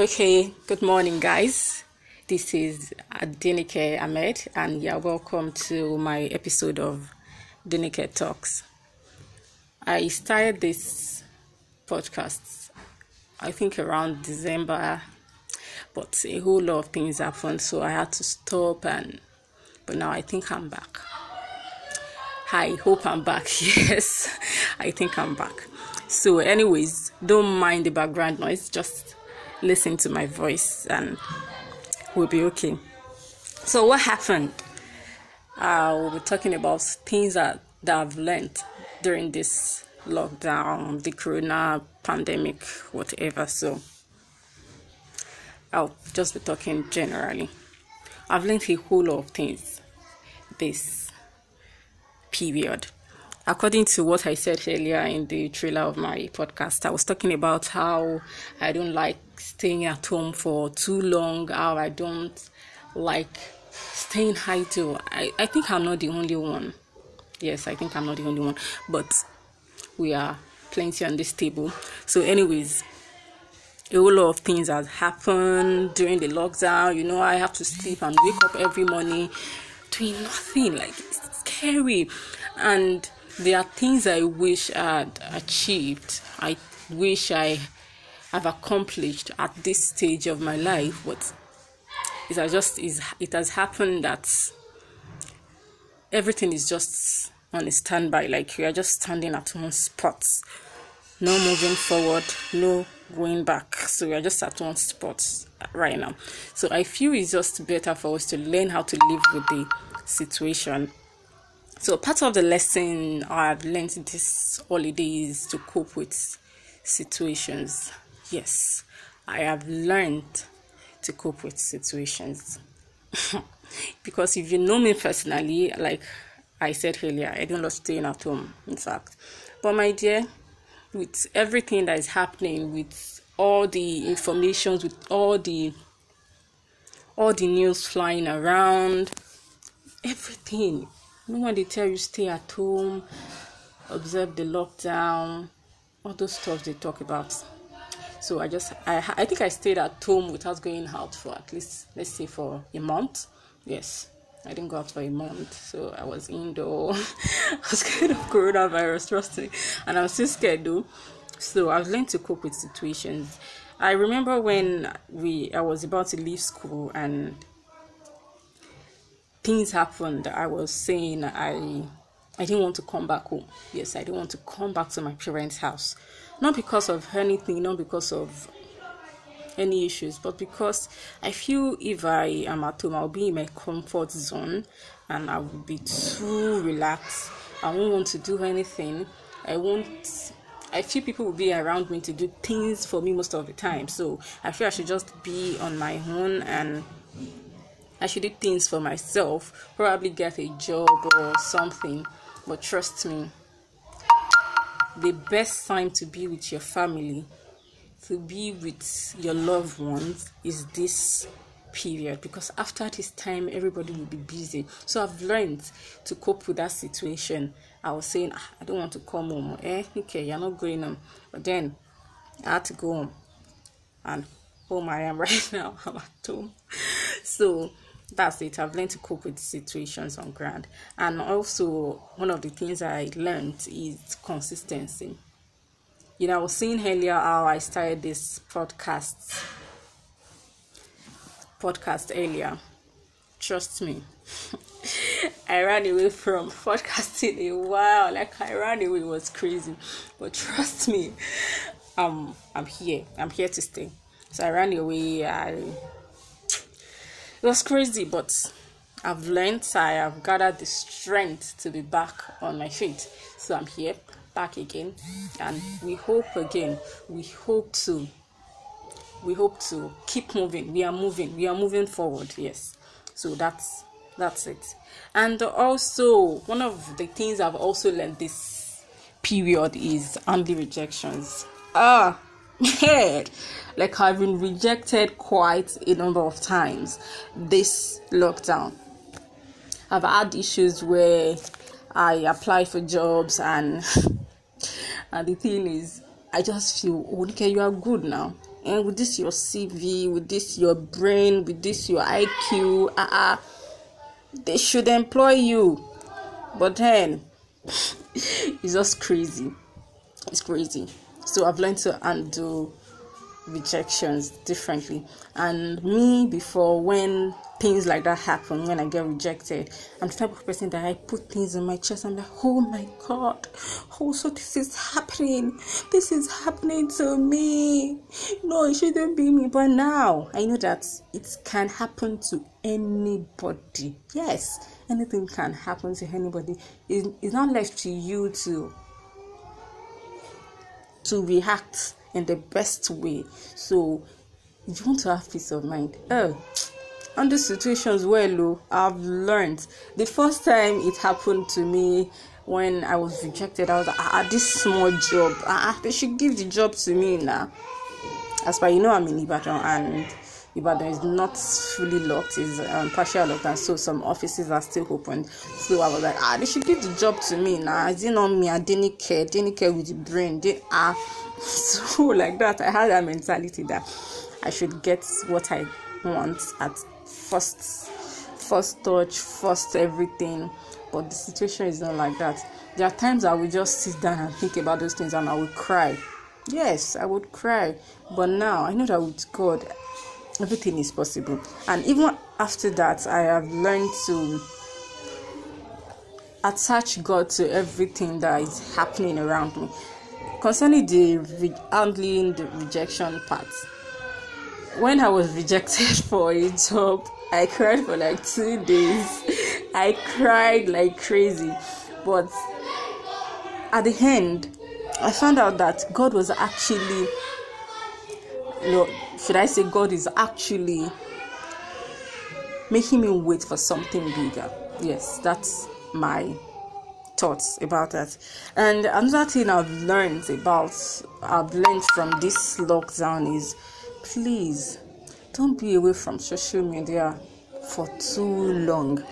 Okay, good morning, guys. This is Adenike Ahmed, and you're welcome to my episode of Denike Talks. I started this podcast, I think, around December, but a whole lot of things happened, so I had to stop. And but now I think I'm back. I hope I'm back. Yes, I think I'm back. So, anyways, don't mind the background noise. Just listen to my voice and we'll be okay. So, what happened? Uh, we'll be talking about things that, that I've learned during this lockdown, the corona pandemic, whatever. So, I'll just be talking generally. I've learned a whole lot of things this period according to what I said earlier in the trailer of my podcast, I was talking about how I don't like staying at home for too long, how I don't like staying idle. I, I think I'm not the only one. Yes, I think I'm not the only one, but we are plenty on this table. So, anyways, a whole lot of things has happened during the lockdown. You know, I have to sleep and wake up every morning doing nothing. Like, it's scary. And there are things I wish I had achieved. I wish I have accomplished at this stage of my life, but it has just is it has happened that everything is just on a standby. Like we are just standing at one spot, no moving forward, no going back. So we are just at one spot right now. So I feel it's just better for us to learn how to live with the situation so part of the lesson I've learned this holiday is to cope with situations. Yes, I have learned to cope with situations. because if you know me personally, like I said earlier, I don't love staying at home, in fact. But my dear, with everything that is happening, with all the information, with all the all the news flying around, everything know when they tell you stay at home, observe the lockdown, all those stuff they talk about. So I just I I think I stayed at home without going out for at least let's say for a month. Yes. I didn't go out for a month, so I was indoor. I was scared of coronavirus, trust me, and I'm still scared though. So I've learned to cope with situations. I remember when we I was about to leave school and things happened. I was saying I I didn't want to come back home. Yes, I didn't want to come back to my parents' house. Not because of anything, not because of any issues, but because I feel if I am at home, I'll be in my comfort zone and I will be too relaxed. I won't want to do anything. I won't. I feel people will be around me to do things for me most of the time. So I feel I should just be on my own and I should do things for myself, probably get a job or something. But trust me, the best time to be with your family, to be with your loved ones, is this period because after this time everybody will be busy. So i've learned to cope with that situation. I was saying ah, i don't want to come home. Eh okay you're not going home. But then i had to go home. And home i am right now i'm at home. So that's it. I've learned to cope with situations on ground. And also one of the things i learned is consistency. You know i was earlier how i started this podcast podcast earlier. Trust me. I ran away from podcasting a while. Like i ran away. It was crazy. But trust me um i'm here. I'm here to stay. So i ran away. I it was crazy, but I've learned, I have gathered the strength to be back on my feet. So I'm here, back again, and we hope again, we hope to, we hope to keep moving. We are moving, we are moving forward. Yes, so that's that's it. And also, one of the things I've also learned this period is anti rejections. Ah, head. Like I've been rejected quite a number of times this lockdown. I've had issues where I apply for jobs and and the thing is I just feel okay you are good now. And with this your cv with this your brain with this your iq uh-uh, ah, ah, they should employ you. But then it's just crazy. It's crazy so i've learned to undo rejections differently and me before when things like that happen when I get rejected. I'm the type of person that I put things on my chest. I'm like, oh my god, oh so this is happening. This is happening to me. No, it shouldn't be me. But now I know that it can happen to anybody. Yes, anything can happen to anybody. it's not left to you to to react in the best way. So you want to have peace of mind, oh under situations well oh, i've learned. The first time it happened to me when i was rejected i was like ah this small job. Ah they should give the job to me now. As far you know i'm in ibadan and Ibadan is not fully locked, is um, partial locked, and so some offices are still open. So I was like, ah, they should give the job to me now. Is it not me? I didn't care, didn't care with the brain. They ah, so like that. I had that mentality that I should get what I want at first first touch first everything but the situation is not like that there are times i will just sit down and think about those things and i will cry yes i would cry but now i know that with god everything is possible and even after that i have learned to attach god to everything that is happening around me concerning the re- handling the rejection part when i was rejected for a job I cried for like two days. I cried like crazy. But at the end, I found out that God was actually, you know, should I say, God is actually making me wait for something bigger. Yes, that's my thoughts about that. And another thing I've learned about, I've learned from this lockdown is please don't be away from social media for too long.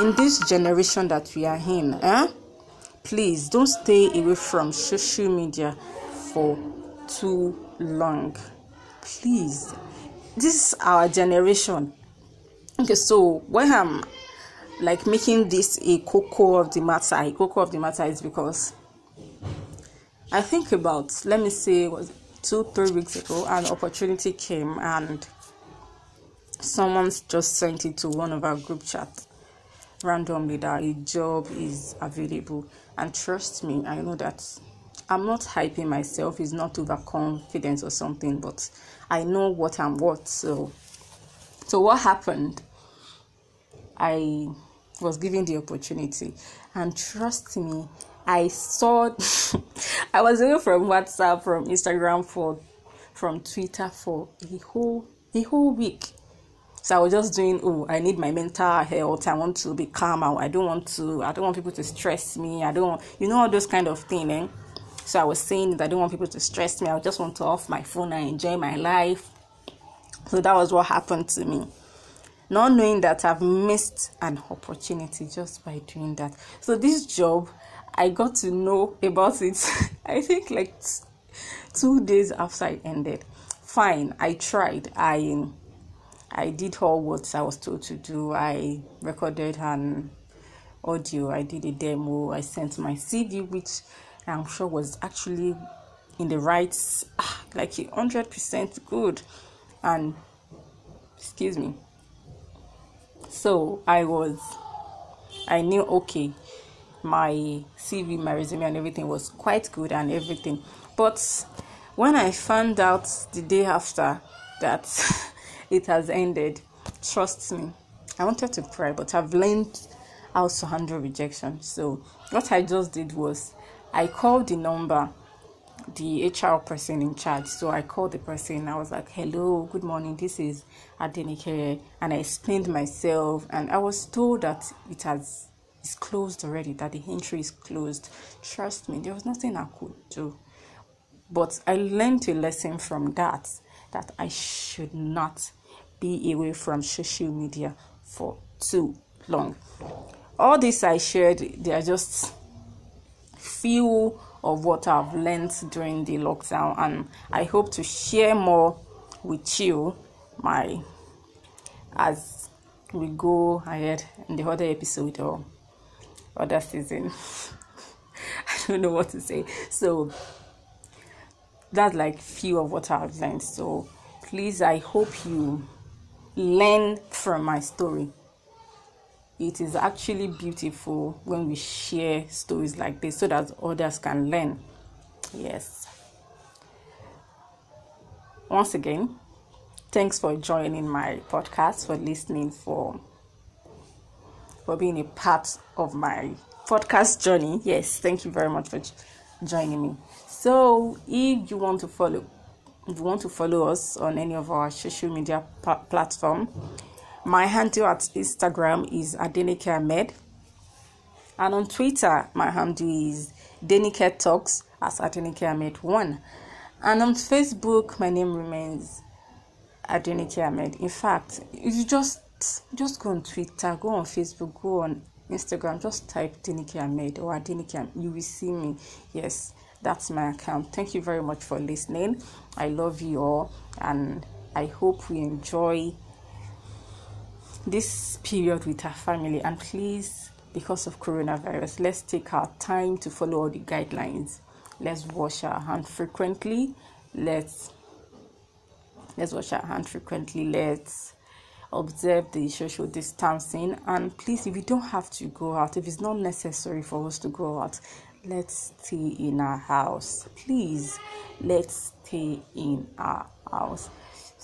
In this generation that we are in, eh? please don't stay away from social media for too long. Please, this is our generation. Okay, so when I'm like making this a cocoa of the matter, a cocoa of the matter is because I think about let me say was two three weeks ago an opportunity came and someone just sent it to one of our group chats randomly that a job is available and trust me i know that i'm not hyping myself it's not overconfidence or something but i know what i'm worth so so what happened i was given the opportunity and trust me i saw i was away from whatsapp from instagram for from twitter for a whole a whole week so I was just doing, oh, I need my mental health. I want to be calm. I don't want to, I don't want people to stress me. I don't, Want, you know, all those kind of thing. Eh? So I was saying that I don't want people to stress me. I just want to off my phone and enjoy my life. So that was what happened to me. Not knowing that I've missed an opportunity just by doing that. So this job, I got to know about it. I think like two days after it ended. Fine, I tried. I I did all what I was told to do. I recorded an audio, I did a demo, I sent my CV, which I'm sure was actually in the right, ah, like 100% good. And, excuse me. So I was, I knew, okay, my CV, my resume, and everything was quite good and everything. But when I found out the day after that it has ended. Trust me. I wanted to cry, but I've learned how to handle rejection. So what I just did was I called the number, the HR person in charge. So I called the person. I was like, "Hello, good morning. This is Adenike," and I explained myself. And I was told that it has it's closed already. That the entry is closed. Trust me, there was nothing I could do. But I learned a lesson from that that I should not be away from social media for too long. All this I shared, they are just few of what I've learned during the lockdown, and I hope to share more with you my as we go ahead in the other episode or other season. I don't know what to say. So that's like few of what I've learned. So please, I hope you learn from my story. It is actually beautiful when we share stories like this so that others can learn. Yes. Once again, thanks for joining my podcast, for listening, for for being a part of my podcast journey. Yes, thank you very much for joining me. So, if you want to follow, if you want to follow us on any of our social media pa- platform, my handle at Instagram is Adenike Ahmed, and on Twitter, my handle is Denike Talks as Adenike Ahmed One, and on Facebook, my name remains Adenike Ahmed. In fact, you just just go on Twitter, go on Facebook, go on Instagram, just type Denike Ahmed or Adenike Ahmed. You will see me. Yes, that's my account. Thank you very much for listening. I love you all and I hope we enjoy this period with our family. And please, because of coronavirus, let's take our time to follow all the guidelines. Let's wash our hands frequently. Let's let's wash our hands frequently. Let's observe the social distancing and please if you don't have to go out if it's not necessary for us to go out let's stay in our house please let's stay in our house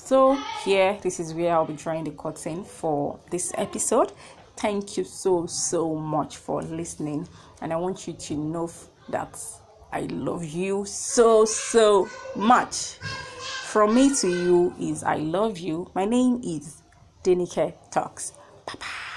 so here this is where i'll be drawing the curtain for this episode thank you so so much for listening and i want you to know that i love you so so much from me to you is i love you my name is Denike Talks. Bye bye.